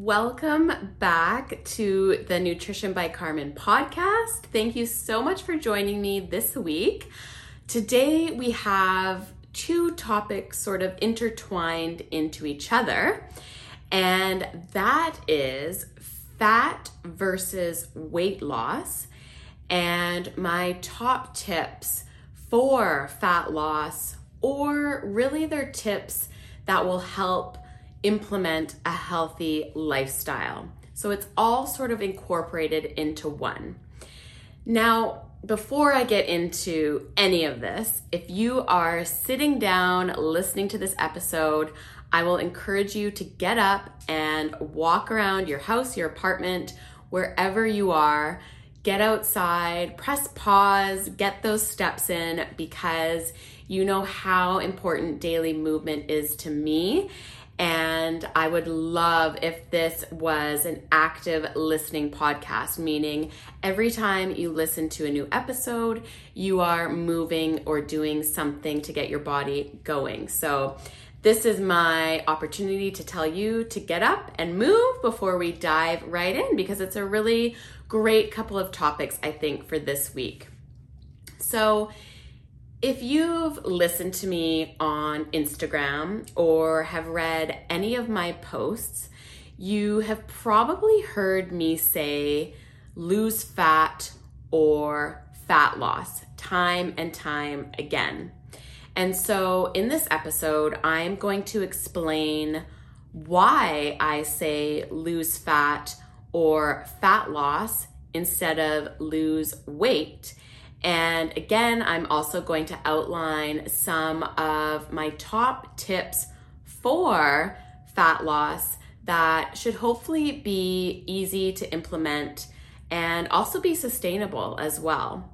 Welcome back to the Nutrition by Carmen podcast. Thank you so much for joining me this week. Today we have two topics sort of intertwined into each other, and that is fat versus weight loss, and my top tips for fat loss, or really their tips that will help implement a healthy lifestyle. So it's all sort of incorporated into one. Now, before I get into any of this, if you are sitting down listening to this episode, I will encourage you to get up and walk around your house, your apartment, wherever you are. Get outside, press pause, get those steps in because you know how important daily movement is to me. And I would love if this was an active listening podcast, meaning every time you listen to a new episode, you are moving or doing something to get your body going. So, this is my opportunity to tell you to get up and move before we dive right in because it's a really great couple of topics, I think, for this week. So, if you've listened to me on Instagram or have read any of my posts, you have probably heard me say lose fat or fat loss time and time again. And so in this episode, I'm going to explain why I say lose fat or fat loss instead of lose weight and again, I'm also going to outline some of my top tips for fat loss that should hopefully be easy to implement and also be sustainable as well.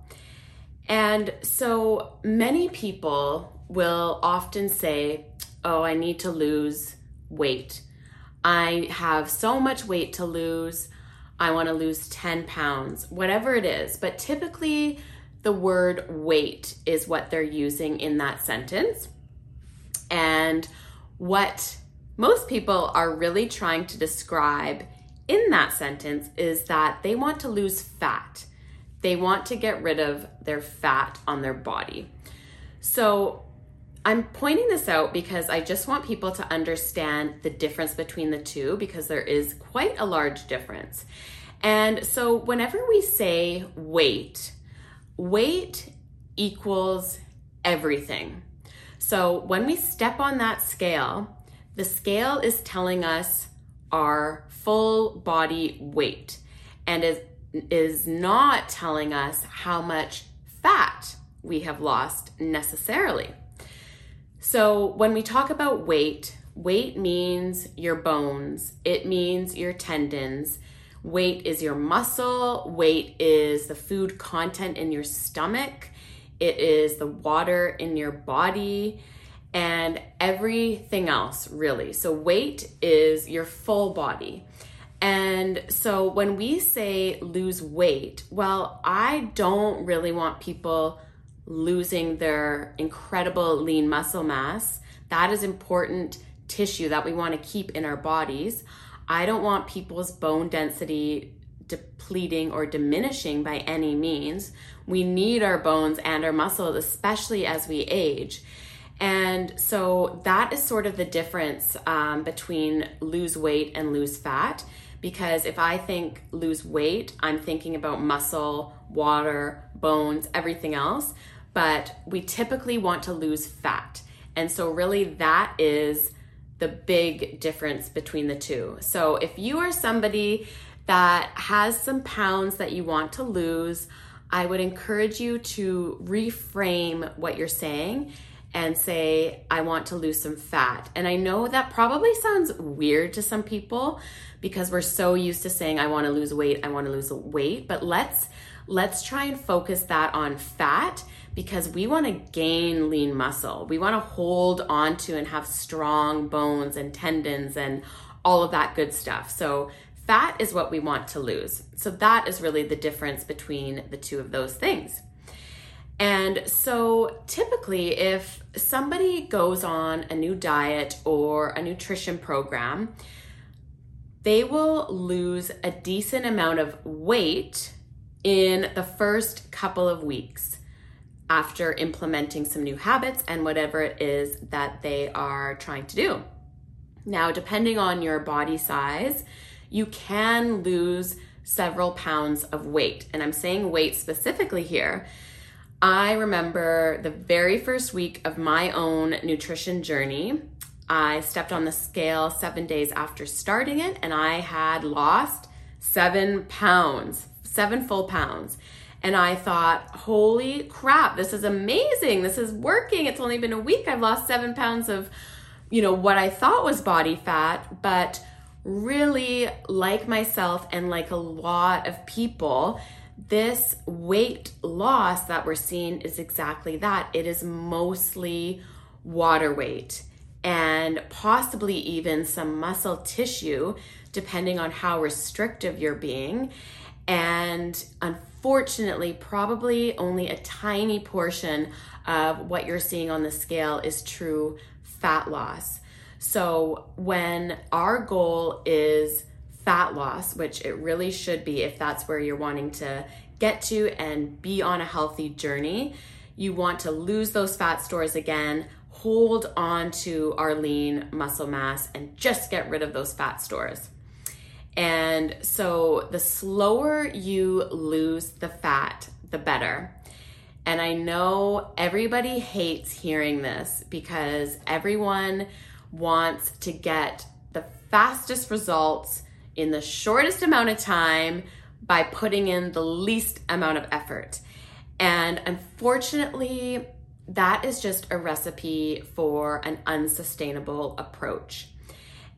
And so many people will often say, Oh, I need to lose weight. I have so much weight to lose. I want to lose 10 pounds, whatever it is. But typically, the word weight is what they're using in that sentence. And what most people are really trying to describe in that sentence is that they want to lose fat. They want to get rid of their fat on their body. So I'm pointing this out because I just want people to understand the difference between the two because there is quite a large difference. And so whenever we say weight, weight equals everything. So when we step on that scale, the scale is telling us our full body weight and is, is not telling us how much fat we have lost necessarily. So when we talk about weight, weight means your bones, it means your tendons, Weight is your muscle, weight is the food content in your stomach, it is the water in your body, and everything else, really. So, weight is your full body. And so, when we say lose weight, well, I don't really want people losing their incredible lean muscle mass. That is important tissue that we want to keep in our bodies. I don't want people's bone density depleting or diminishing by any means. We need our bones and our muscles, especially as we age. And so that is sort of the difference um, between lose weight and lose fat. Because if I think lose weight, I'm thinking about muscle, water, bones, everything else. But we typically want to lose fat. And so, really, that is the big difference between the two. So if you are somebody that has some pounds that you want to lose, I would encourage you to reframe what you're saying and say, I want to lose some fat. And I know that probably sounds weird to some people because we're so used to saying, I want to lose weight, I want to lose weight. But let's let's try and focus that on fat because we want to gain lean muscle. We want to hold on to and have strong bones and tendons and all of that good stuff. So, fat is what we want to lose. So, that is really the difference between the two of those things. And so, typically, if somebody goes on a new diet or a nutrition program, they will lose a decent amount of weight in the first couple of weeks after implementing some new habits and whatever it is that they are trying to do. Now, depending on your body size, you can lose several pounds of weight. And I'm saying weight specifically here. I remember the very first week of my own nutrition journey. I stepped on the scale seven days after starting it, and I had lost seven pounds, seven full pounds. And I thought, holy crap, this is amazing. This is working. It's only been a week. I've lost seven pounds of, you know, what I thought was body fat. But really, like myself and like a lot of people, this weight loss that we're seeing is exactly that. It is mostly water weight and possibly even some muscle tissue, depending on how restrictive you're being. And unfortunately, probably only a tiny portion of what you're seeing on the scale is true fat loss. So, when our goal is fat loss, which it really should be if that's where you're wanting to get to and be on a healthy journey, you want to lose those fat stores again, hold on to our lean muscle mass, and just get rid of those fat stores. And so the slower you lose the fat, the better. And I know everybody hates hearing this because everyone wants to get the fastest results in the shortest amount of time by putting in the least amount of effort. And unfortunately, that is just a recipe for an unsustainable approach.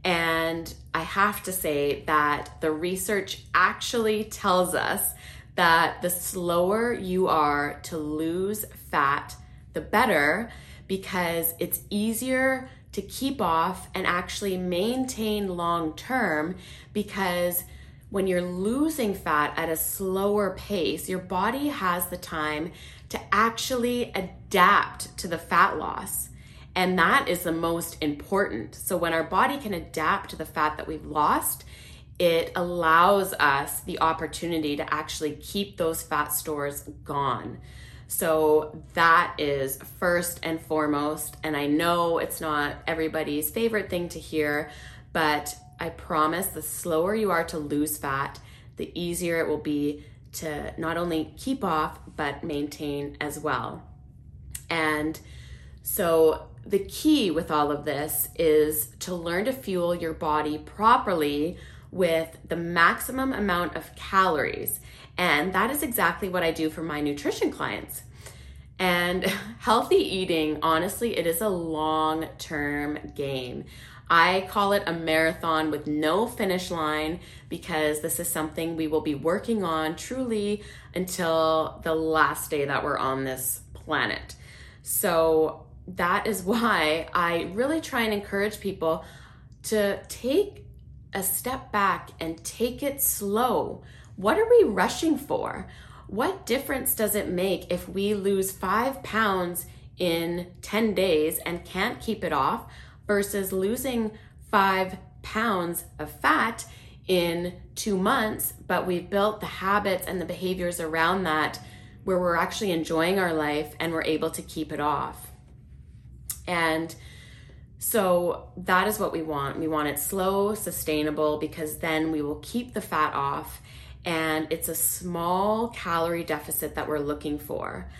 And I have to say that the research actually tells us that the slower you are to lose fat, the better, because it's easier to keep off and actually maintain long term because when you're losing fat at a slower pace, your body has the time to actually adapt to the fat loss. And that is the most important. So, when our body can adapt to the fat that we've lost, it allows us the opportunity to actually keep those fat stores gone. So, that is first and foremost. And I know it's not everybody's favorite thing to hear, but I promise the slower you are to lose fat, the easier it will be to not only keep off, but maintain as well. And so, the key with all of this is to learn to fuel your body properly with the maximum amount of calories. And that is exactly what I do for my nutrition clients. And healthy eating, honestly, it is a long term game. I call it a marathon with no finish line because this is something we will be working on truly until the last day that we're on this planet. So that is why I really try and encourage people to take a step back and take it slow. What are we rushing for? What difference does it make if we lose five pounds in 10 days and can't keep it off versus losing five pounds of fat in two months, but we've built the habits and the behaviors around that where we're actually enjoying our life and we're able to keep it off. And so that is what we want. We want it slow, sustainable, because then we will keep the fat off. And it's a small calorie deficit that we're looking for.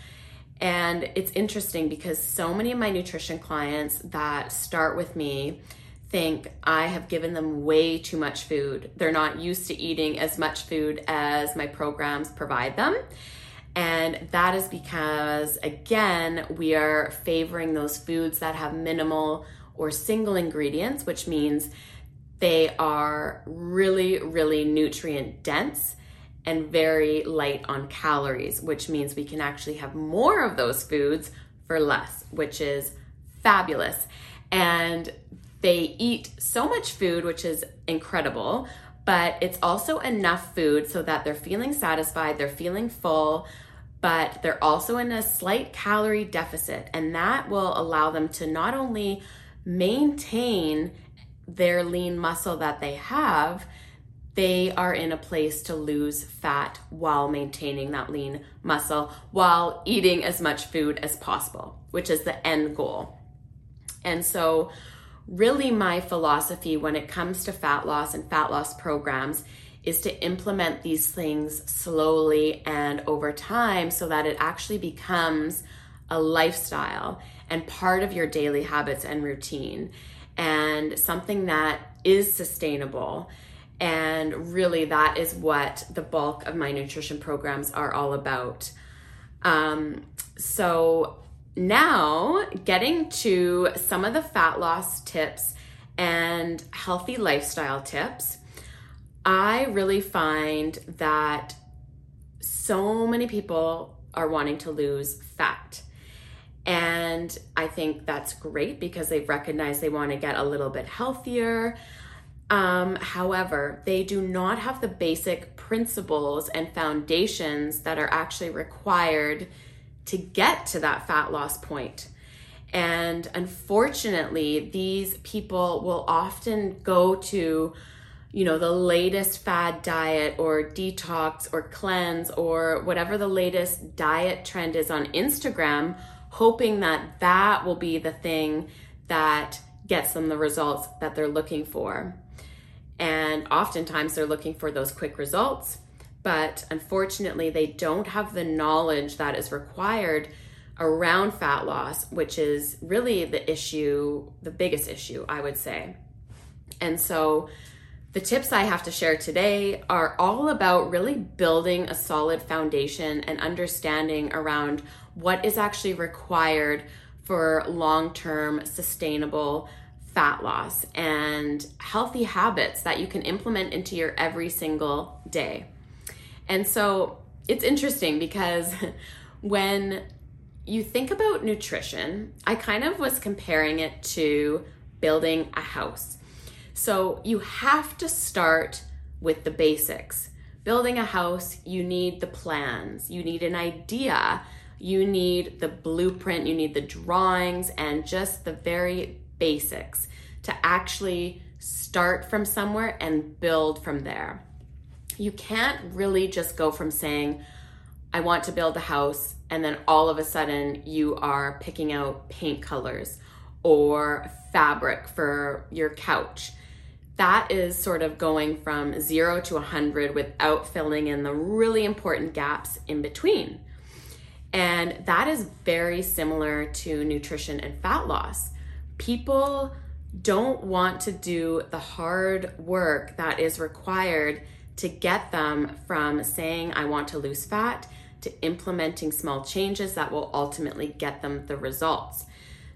And it's interesting because so many of my nutrition clients that start with me think I have given them way too much food. They're not used to eating as much food as my programs provide them. And that is because, again, we are favoring those foods that have minimal or single ingredients, which means they are really, really nutrient dense and very light on calories, which means we can actually have more of those foods for less, which is fabulous. And they eat so much food, which is incredible, but it's also enough food so that they're feeling satisfied, they're feeling full, but they're also in a slight calorie deficit. And that will allow them to not only maintain their lean muscle that they have, they are in a place to lose fat while maintaining that lean muscle while eating as much food as possible, which is the end goal. And so, really, my philosophy when it comes to fat loss and fat loss programs is to implement these things slowly and over time so that it actually becomes a lifestyle and part of your daily habits and routine and something that is sustainable. And really, that is what the bulk of my nutrition programs are all about. Um, so, now getting to some of the fat loss tips and healthy lifestyle tips. I really find that so many people are wanting to lose fat. And I think that's great because they've recognized they want to get a little bit healthier. Um, however, they do not have the basic principles and foundations that are actually required to get to that fat loss point. And unfortunately, these people will often go to you know, the latest fad diet or detox or cleanse or whatever the latest diet trend is on Instagram, hoping that that will be the thing that gets them the results that they're looking for. And oftentimes they're looking for those quick results, but unfortunately, they don't have the knowledge that is required around fat loss, which is really the issue, the biggest issue, I would say. And so, the tips I have to share today are all about really building a solid foundation and understanding around what is actually required for long term sustainable fat loss and healthy habits that you can implement into your every single day. And so it's interesting because when you think about nutrition, I kind of was comparing it to building a house. So you have to start with the basics. Building a house, you need the plans, you need an idea, you need the blueprint, you need the drawings, and just the very basics to actually start from somewhere and build from there. You can't really just go from saying, I want to build a house, and then all of a sudden you are picking out paint colors or fabric for your couch that is sort of going from zero to 100 without filling in the really important gaps in between. And that is very similar to nutrition and fat loss. People don't want to do the hard work that is required to get them from saying, I want to lose fat, to implementing small changes that will ultimately get them the results.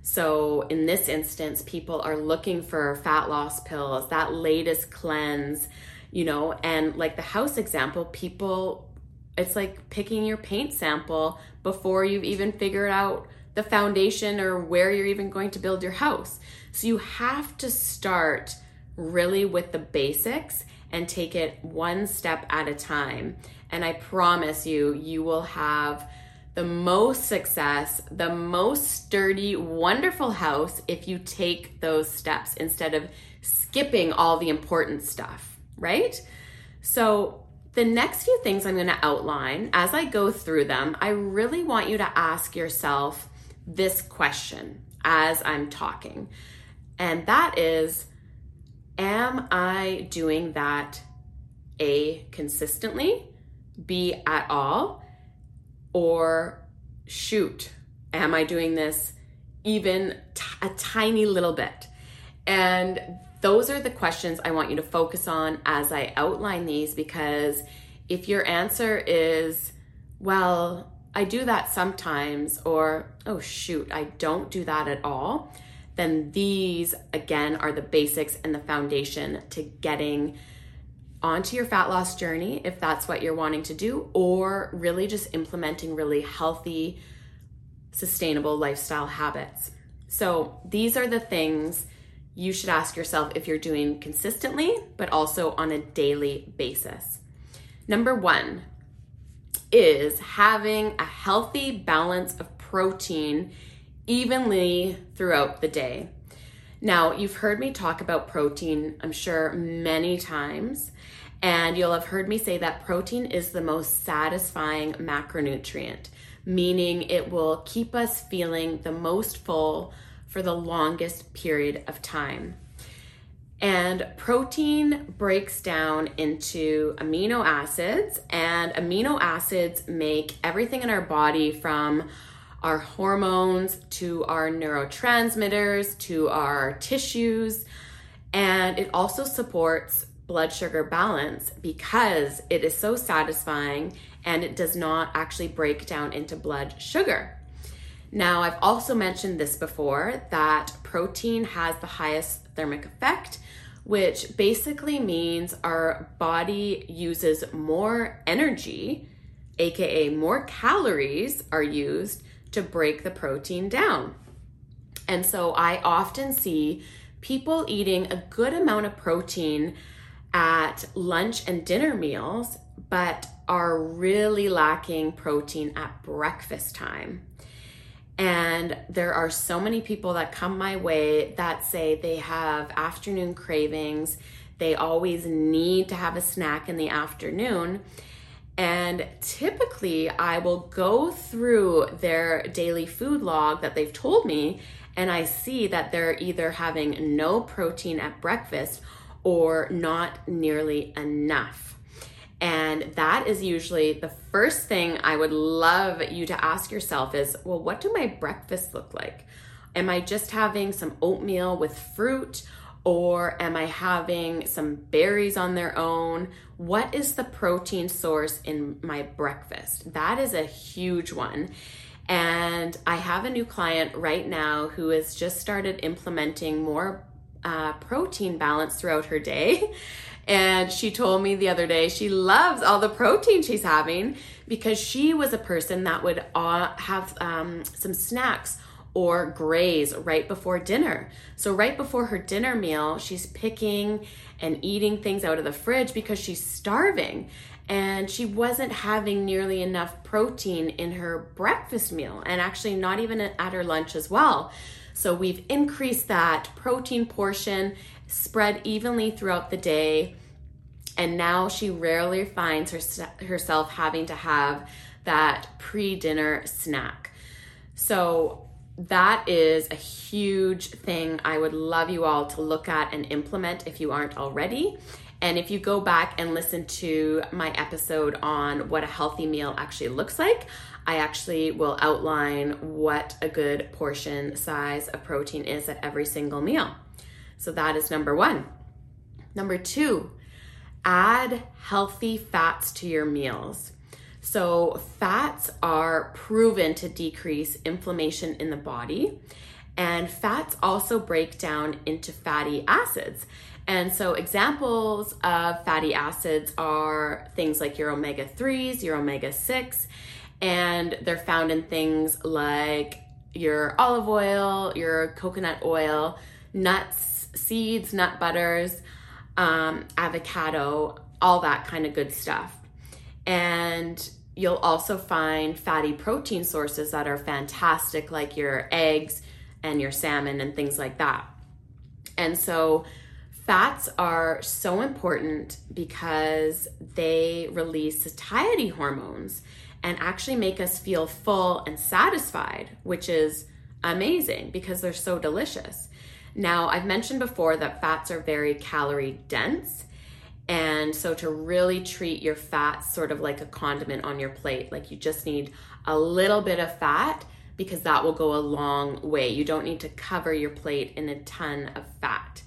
So, in this instance, people are looking for fat loss pills, that latest cleanse, you know, and like the house example, people, it's like picking your paint sample before you've even figured out the foundation or where you're even going to build your house. So, you have to start really with the basics and take it one step at a time. And I promise you, you will have the most success, the most sturdy, wonderful house if you take those steps instead of skipping all the important stuff, right? So, the next few things I'm going to outline as I go through them, I really want you to ask yourself this question as I'm talking. And that is Am I doing that A, consistently, B, at all? Or shoot, am I doing this even t- a tiny little bit? And those are the questions I want you to focus on as I outline these because if your answer is, well, I do that sometimes, or oh shoot, I don't do that at all, then these again are the basics and the foundation to getting onto your fat loss journey if that's what you're wanting to do, or really just implementing really healthy, sustainable lifestyle habits. So, these are the things you should ask yourself if you're doing consistently, but also on a daily basis. Number one is having a healthy balance of protein evenly throughout the day. Now, you've heard me talk about protein, I'm sure, many times. And you'll have heard me say that protein is the most satisfying macronutrient, meaning it will keep us feeling the most full for the longest period of time. And protein breaks down into amino acids, and amino acids make everything in our body from our hormones to our neurotransmitters to our tissues. And it also supports blood sugar balance because it is so satisfying and it does not actually break down into blood sugar. Now, I've also mentioned this before that protein has the highest thermic effect, which basically means our body uses more energy, aka more calories are used to break the protein down. And so I often see people eating a good amount of protein at lunch and dinner meals, but are really lacking protein at breakfast time. And there are so many people that come my way that say they have afternoon cravings. They always need to have a snack in the afternoon. And typically, I will go through their daily food log that they've told me, and I see that they're either having no protein at breakfast or not nearly enough. And that is usually the first thing I would love you to ask yourself is, well, what do my breakfasts look like? Am I just having some oatmeal with fruit? Or am I having some berries on their own? What is the protein source in my breakfast? That is a huge one. And I have a new client right now who has just started implementing more uh, protein balance throughout her day. And she told me the other day she loves all the protein she's having because she was a person that would uh, have um, some snacks or graze right before dinner. So, right before her dinner meal, she's picking and eating things out of the fridge because she's starving and she wasn't having nearly enough protein in her breakfast meal and actually not even at her lunch as well. So, we've increased that protein portion spread evenly throughout the day. And now she rarely finds her, herself having to have that pre dinner snack. So, that is a huge thing I would love you all to look at and implement if you aren't already. And if you go back and listen to my episode on what a healthy meal actually looks like, I actually will outline what a good portion size of protein is at every single meal. So that is number one. Number two, add healthy fats to your meals. So, fats are proven to decrease inflammation in the body, and fats also break down into fatty acids. And so, examples of fatty acids are things like your omega 3s, your omega 6, and they're found in things like your olive oil, your coconut oil, nuts, seeds, nut butters, um, avocado, all that kind of good stuff. And you'll also find fatty protein sources that are fantastic, like your eggs and your salmon and things like that. And so, fats are so important because they release satiety hormones and actually make us feel full and satisfied, which is amazing because they're so delicious. Now, I've mentioned before that fats are very calorie dense. And so, to really treat your fats sort of like a condiment on your plate, like you just need a little bit of fat because that will go a long way. You don't need to cover your plate in a ton of fat.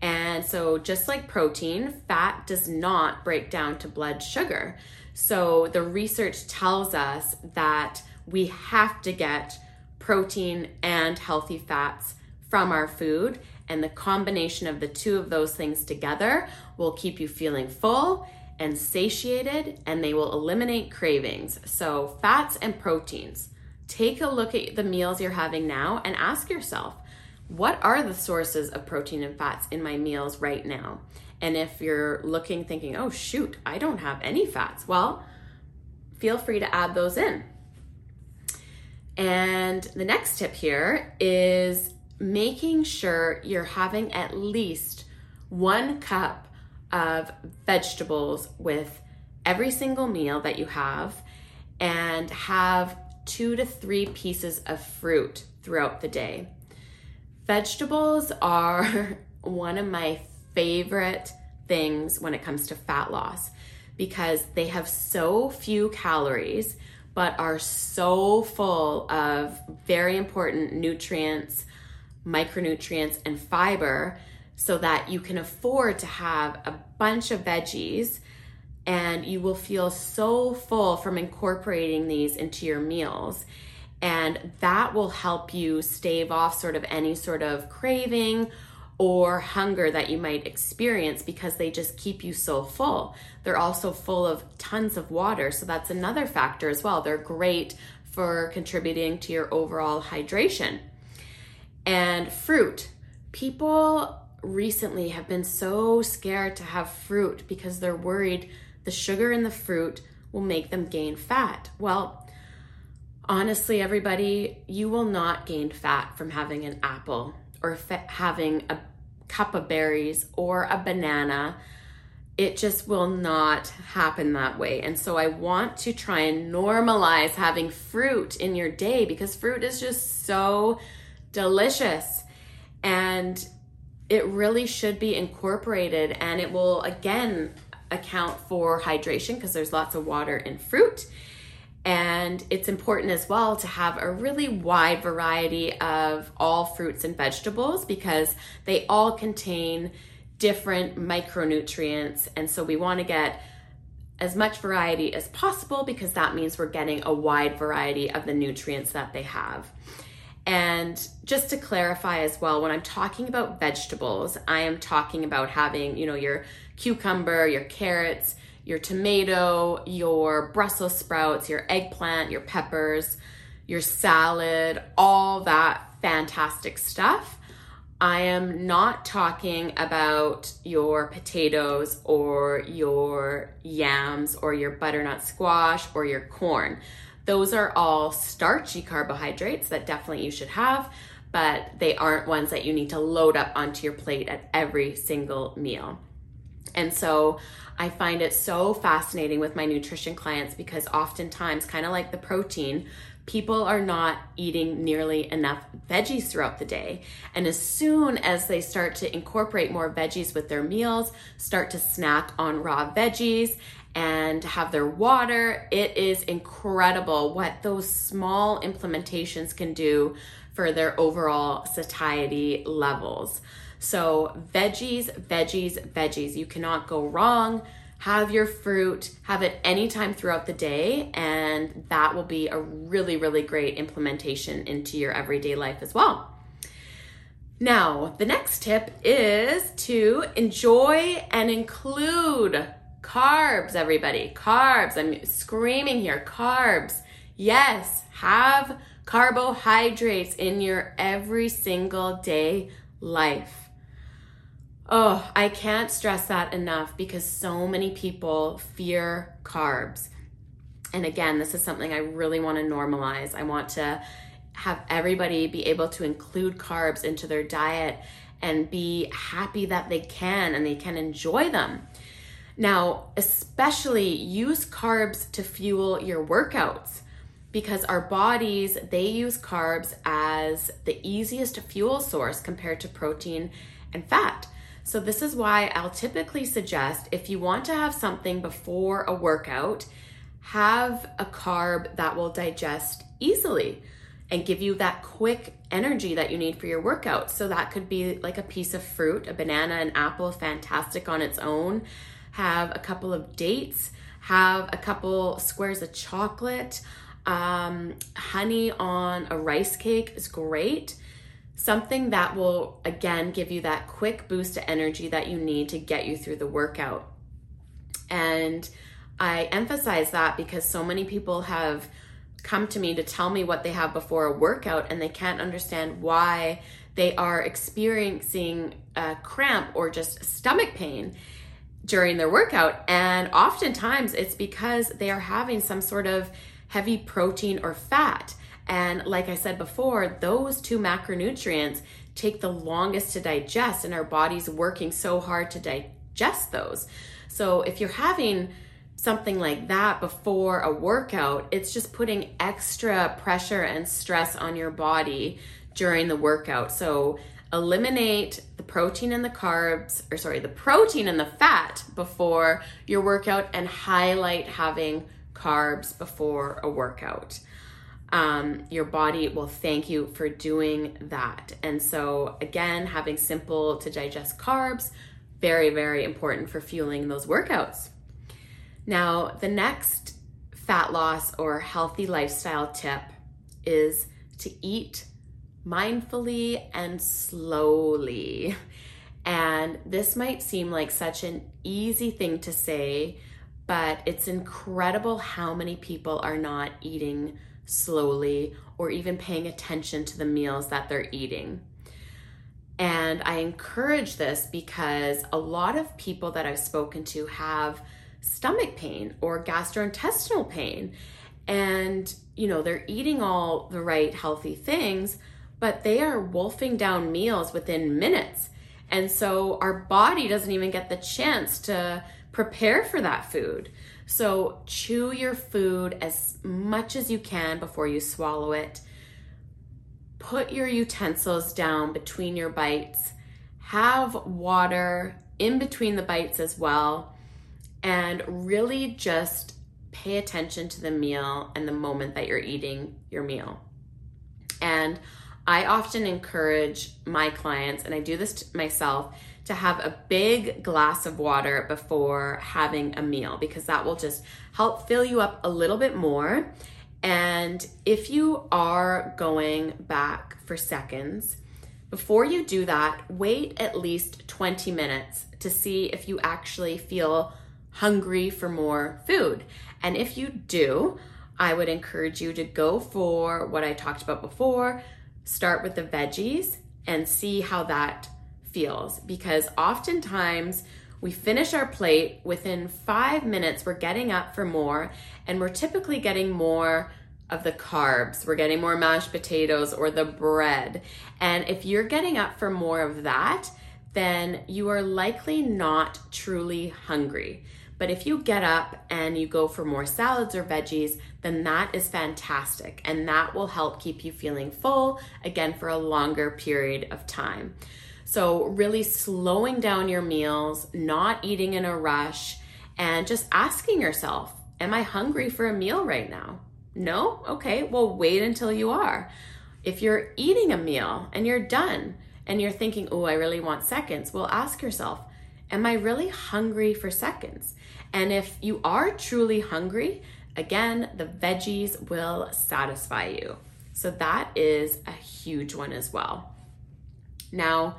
And so, just like protein, fat does not break down to blood sugar. So, the research tells us that we have to get protein and healthy fats from our food. And the combination of the two of those things together will keep you feeling full and satiated, and they will eliminate cravings. So, fats and proteins. Take a look at the meals you're having now and ask yourself, what are the sources of protein and fats in my meals right now? And if you're looking, thinking, oh, shoot, I don't have any fats, well, feel free to add those in. And the next tip here is making sure you're having at least one cup of vegetables with every single meal that you have and have two to three pieces of fruit throughout the day. Vegetables are one of my favorite things when it comes to fat loss because they have so few calories but are so full of very important nutrients, micronutrients, and fiber so that you can afford to have a bunch of veggies and you will feel so full from incorporating these into your meals. And that will help you stave off sort of any sort of craving or hunger that you might experience because they just keep you so full. They're also full of tons of water, so that's another factor as well. They're great for contributing to your overall hydration. And fruit. People recently have been so scared to have fruit because they're worried the sugar in the fruit will make them gain fat. Well, honestly, everybody, you will not gain fat from having an apple or having a cup of berries or a banana. It just will not happen that way. And so I want to try and normalize having fruit in your day because fruit is just so delicious. And it really should be incorporated and it will again account for hydration because there's lots of water in fruit. And it's important as well to have a really wide variety of all fruits and vegetables because they all contain different micronutrients. And so we want to get as much variety as possible because that means we're getting a wide variety of the nutrients that they have. And just to clarify as well, when I'm talking about vegetables, I am talking about having, you know, your cucumber, your carrots, your tomato, your Brussels sprouts, your eggplant, your peppers, your salad, all that fantastic stuff. I am not talking about your potatoes or your yams or your butternut squash or your corn. Those are all starchy carbohydrates that definitely you should have, but they aren't ones that you need to load up onto your plate at every single meal. And so I find it so fascinating with my nutrition clients because oftentimes, kind of like the protein, people are not eating nearly enough veggies throughout the day. And as soon as they start to incorporate more veggies with their meals, start to snack on raw veggies, and have their water, it is incredible what those small implementations can do for their overall satiety levels. So, veggies, veggies, veggies. You cannot go wrong. Have your fruit, have it anytime throughout the day, and that will be a really, really great implementation into your everyday life as well. Now, the next tip is to enjoy and include carbs, everybody. Carbs. I'm screaming here. Carbs. Yes, have carbohydrates in your every single day life. Oh, I can't stress that enough because so many people fear carbs. And again, this is something I really want to normalize. I want to have everybody be able to include carbs into their diet and be happy that they can and they can enjoy them. Now, especially use carbs to fuel your workouts because our bodies they use carbs as the easiest fuel source compared to protein and fat. So, this is why I'll typically suggest if you want to have something before a workout, have a carb that will digest easily and give you that quick energy that you need for your workout. So, that could be like a piece of fruit, a banana, an apple, fantastic on its own. Have a couple of dates, have a couple squares of chocolate. Um, honey on a rice cake is great something that will again give you that quick boost of energy that you need to get you through the workout. And I emphasize that because so many people have come to me to tell me what they have before a workout and they can't understand why they are experiencing a cramp or just stomach pain during their workout. And oftentimes it's because they are having some sort of heavy protein or fat. And like I said before, those two macronutrients take the longest to digest, and our body's working so hard to digest those. So if you're having something like that before a workout, it's just putting extra pressure and stress on your body during the workout. So eliminate the protein and the carbs, or sorry, the protein and the fat before your workout and highlight having carbs before a workout. Um, your body will thank you for doing that. And so, again, having simple to digest carbs, very, very important for fueling those workouts. Now, the next fat loss or healthy lifestyle tip is to eat mindfully and slowly. And this might seem like such an easy thing to say, but it's incredible how many people are not eating slowly or even paying attention to the meals that they're eating. And I encourage this because a lot of people that I've spoken to have stomach pain or gastrointestinal pain. And, you know, they're eating all the right healthy things, but they are wolfing down meals within minutes. And so our body doesn't even get the chance to prepare for that food. So chew your food as much as you can before you swallow it. Put your utensils down between your bites. Have water in between the bites as well. And really just pay attention to the meal and the moment that you're eating your meal. And I often encourage my clients, and I do this myself, to have a big glass of water before having a meal because that will just help fill you up a little bit more. And if you are going back for seconds, before you do that, wait at least 20 minutes to see if you actually feel hungry for more food. And if you do, I would encourage you to go for what I talked about before start with the veggies and see how that feels because oftentimes we finish our plate within five minutes, we're getting up for more, and we're typically getting more of the carbs. We're getting more mashed potatoes or the bread. And if you're getting up for more of that, then you are likely not truly hungry. But if you get up and you go for more salads or veggies, then that is fantastic. And that will help keep you feeling full again for a longer period of time. So, really slowing down your meals, not eating in a rush, and just asking yourself, Am I hungry for a meal right now? No? Okay, well, wait until you are. If you're eating a meal and you're done and you're thinking, Oh, I really want seconds, well, ask yourself, Am I really hungry for seconds? And if you are truly hungry, again, the veggies will satisfy you. So that is a huge one as well. Now,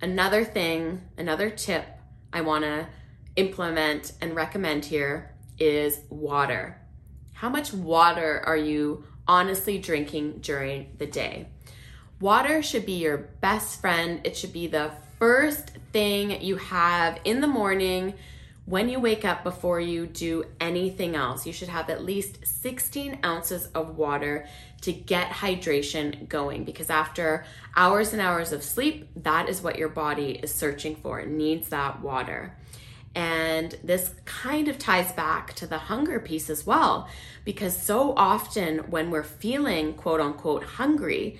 another thing, another tip I want to implement and recommend here is water. How much water are you honestly drinking during the day? Water should be your best friend. It should be the first thing you have in the morning when you wake up before you do anything else. You should have at least 16 ounces of water to get hydration going because after hours and hours of sleep, that is what your body is searching for. It needs that water. And this kind of ties back to the hunger piece as well, because so often when we're feeling quote unquote hungry,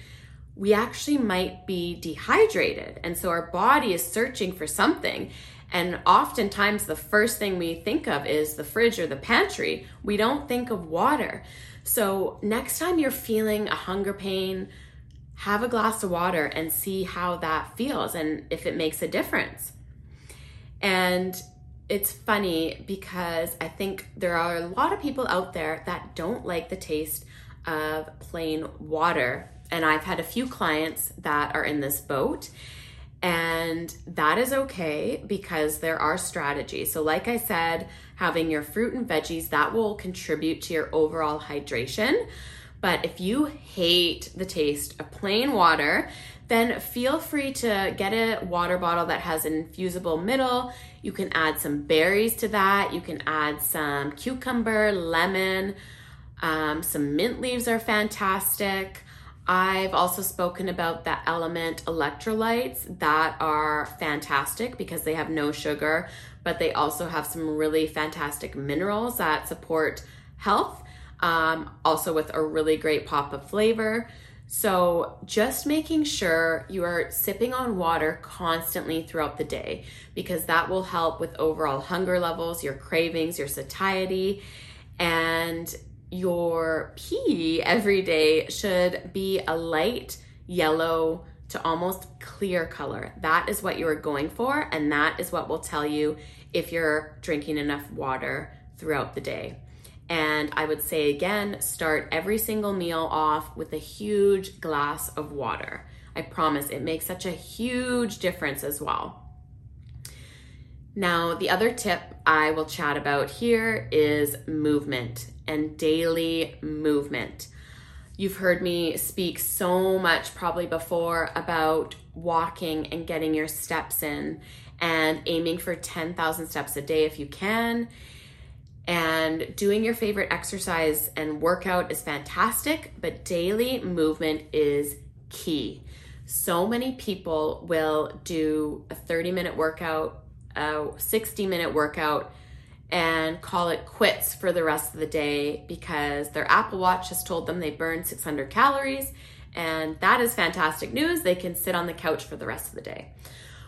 we actually might be dehydrated. And so our body is searching for something. And oftentimes, the first thing we think of is the fridge or the pantry. We don't think of water. So, next time you're feeling a hunger pain, have a glass of water and see how that feels and if it makes a difference. And it's funny because I think there are a lot of people out there that don't like the taste of plain water. And I've had a few clients that are in this boat. And that is okay because there are strategies. So, like I said, having your fruit and veggies that will contribute to your overall hydration. But if you hate the taste of plain water, then feel free to get a water bottle that has an infusible middle. You can add some berries to that. You can add some cucumber, lemon, um, some mint leaves are fantastic. I've also spoken about the LMNT electrolytes that are fantastic because they have no sugar, but they also have some really fantastic minerals that support health, um, also with a really great pop of flavor. So, just making sure you are sipping on water constantly throughout the day because that will help with overall hunger levels, your cravings, your satiety, and your pee every day should be a light yellow to almost clear color. That is what you are going for, and that is what will tell you if you're drinking enough water throughout the day. And I would say again, start every single meal off with a huge glass of water. I promise it makes such a huge difference as well. Now, the other tip I will chat about here is movement and daily movement. You've heard me speak so much probably before about walking and getting your steps in and aiming for 10,000 steps a day if you can. And doing your favorite exercise and workout is fantastic, but daily movement is key. So many people will do a 30 minute workout a 60 minute workout and call it quits for the rest of the day because their Apple Watch has told them they burned 600 calories. And that is fantastic news. They can sit on the couch for the rest of the day.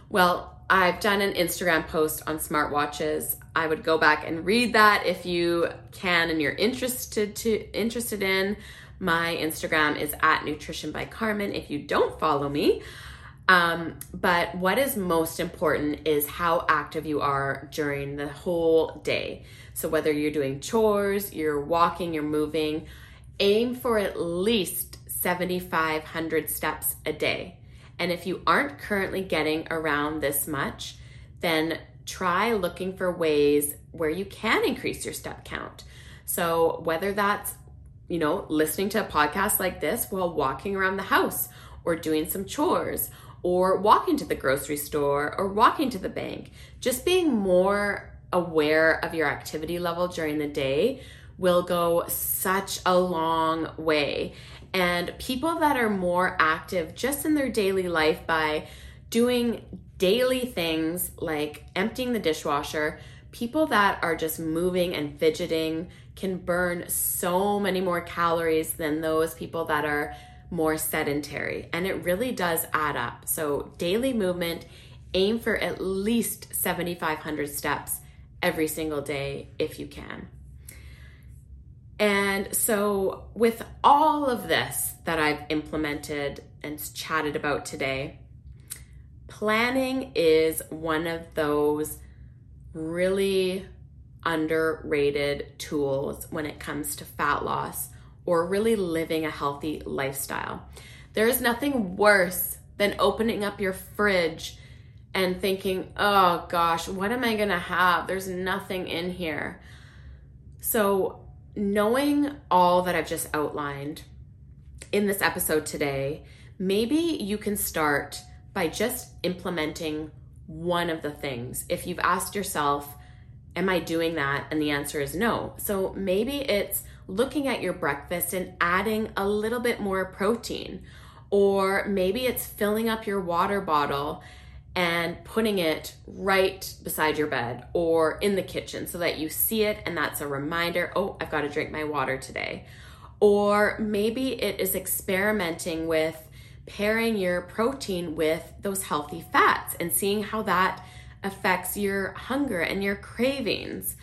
Well, I've done an Instagram post on smartwatches. I would go back and read that if you can and you're interested to interested in. My Instagram is at nutrition by Carmen. If you don't follow me, um, but what is most important is how active you are during the whole day. So, whether you're doing chores, you're walking, you're moving, aim for at least 7,500 steps a day. And if you aren't currently getting around this much, then try looking for ways where you can increase your step count. So, whether that's you know, listening to a podcast like this while walking around the house or doing some chores or walking to the grocery store or walking to the bank. Just being more aware of your activity level during the day will go such a long way. And people that are more active just in their daily life by doing daily things like emptying the dishwasher, people that are just moving and fidgeting can burn so many more calories than those people that are more sedentary. And it really does add up. So, daily movement, aim for at least 7,500 steps every single day if you can. And so, with all of this that I've implemented and chatted about today, planning is one of those really underrated tools when it comes to fat loss or really living a healthy lifestyle. There is nothing worse than opening up your fridge and thinking, oh gosh, what am I gonna have? There's nothing in here. So, knowing all that I've just outlined in this episode today, maybe you can start by just implementing one of the things. If you've asked yourself, Am I doing that? And the answer is no. So maybe it's looking at your breakfast and adding a little bit more protein. Or maybe it's filling up your water bottle and putting it right beside your bed or in the kitchen so that you see it and that's a reminder oh, I've got to drink my water today. Or maybe it is experimenting with pairing your protein with those healthy fats and seeing how that affects your hunger and your cravings.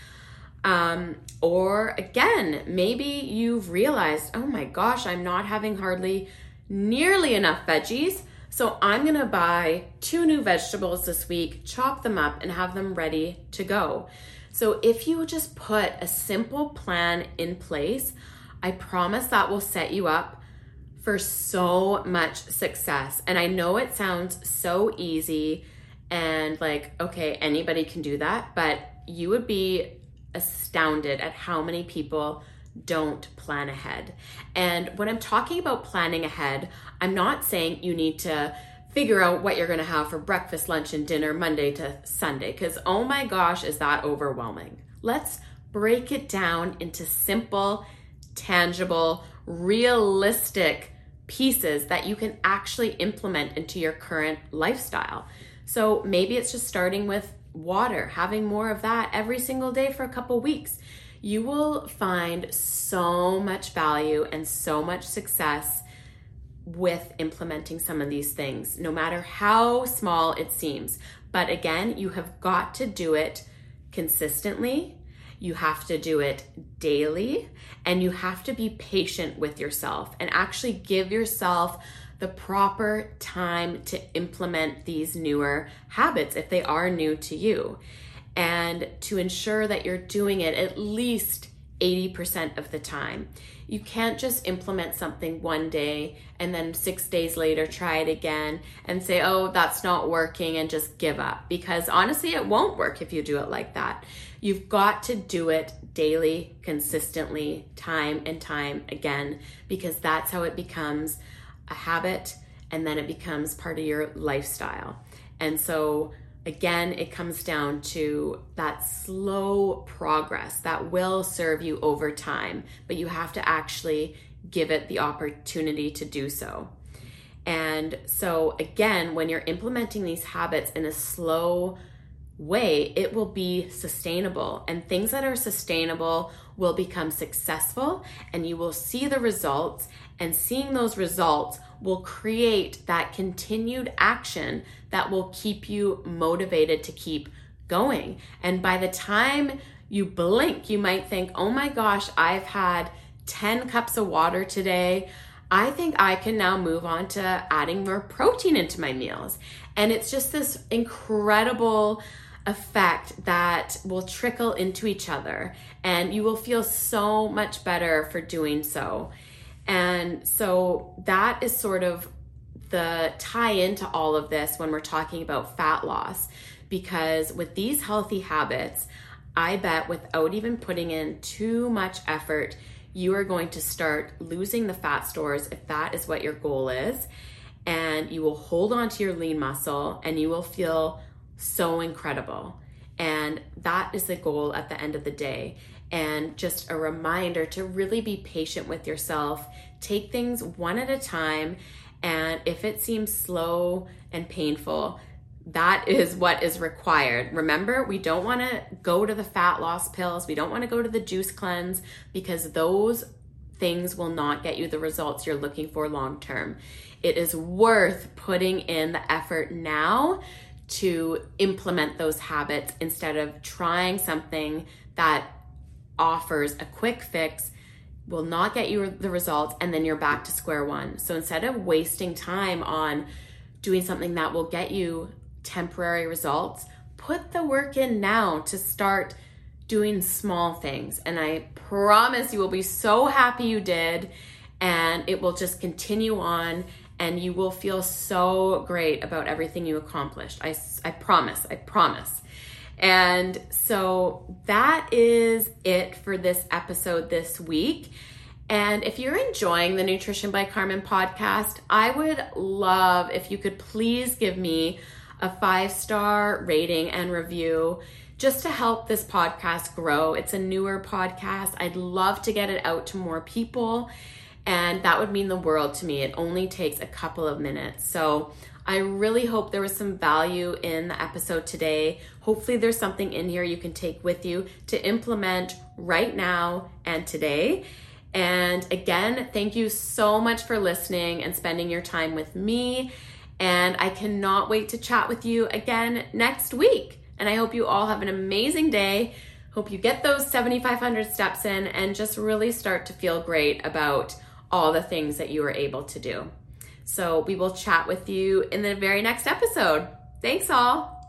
Um, or again, maybe you've realized, oh my gosh, I'm not having hardly nearly enough veggies. So I'm gonna buy two new vegetables this week, chop them up, and have them ready to go. So if you just put a simple plan in place, I promise that will set you up for so much success. And I know it sounds so easy and like, okay, anybody can do that, but you would be astounded at how many people don't plan ahead. And when I'm talking about planning ahead, I'm not saying you need to figure out what you're going to have for breakfast, lunch, and dinner Monday to Sunday, because oh my gosh, is that overwhelming. Let's break it down into simple, tangible, realistic pieces that you can actually implement into your current lifestyle. So maybe it's just starting with water, having more of that every single day for a couple weeks. You will find so much value and so much success with implementing some of these things, no matter how small it seems. But again, you have got to do it consistently. You have to do it daily and you have to be patient with yourself and actually give yourself the proper time to implement these newer habits if they are new to you and to ensure that you're doing it at least 80% of the time. You can't just implement something one day and then six days later try it again and say, oh, that's not working and just give up. Because honestly, it won't work if you do it like that. You've got to do it daily, consistently, time and time again, because that's how it becomes a habit and then it becomes part of your lifestyle. And so, again, it comes down to that slow progress that will serve you over time, but you have to actually give it the opportunity to do so. And so, again, when you're implementing these habits in a slow way, it will be sustainable. And things that are sustainable will become successful, and you will see the results. And seeing those results will create that continued action that will keep you motivated to keep going. And by the time you blink, you might think, oh my gosh, I've had 10 cups of water today. I think I can now move on to adding more protein into my meals. And it's just this incredible effect that will trickle into each other, and you will feel so much better for doing so. And so that is sort of the tie into all of this when we're talking about fat loss. Because with these healthy habits, I bet without even putting in too much effort, you are going to start losing the fat stores if that is what your goal is. And you will hold on to your lean muscle and you will feel so incredible. And that is the goal at the end of the day. And just a reminder to really be patient with yourself. Take things one at a time. And if it seems slow and painful, that is what is required. Remember, we don't want to go to the fat loss pills. We don't want to go to the juice cleanse because those things will not get you the results you're looking for long term. It is worth putting in the effort now to implement those habits instead of trying something that offers a quick fix will not get you the results and then you're back to square one. So instead of wasting time on doing something that will get you temporary results, put the work in now to start doing small things. And I promise you will be so happy you did and it will just continue on and you will feel so great about everything you accomplished. I, I promise, I promise. And so that is it for this episode this week. And if you're enjoying the Nutrition by Carmen podcast, I would love if you could please give me a five star rating and review just to help this podcast grow. It's a newer podcast. I'd love to get it out to more people. And that would mean the world to me. It only takes a couple of minutes. So I really hope there was some value in the episode today. Hopefully, there's something in here you can take with you to implement right now and today. And again, thank you so much for listening and spending your time with me. And I cannot wait to chat with you again next week. And I hope you all have an amazing day. Hope you get those 7,500 steps in and just really start to feel great about all the things that you were able to do. So we will chat with you in the very next episode. Thanks all.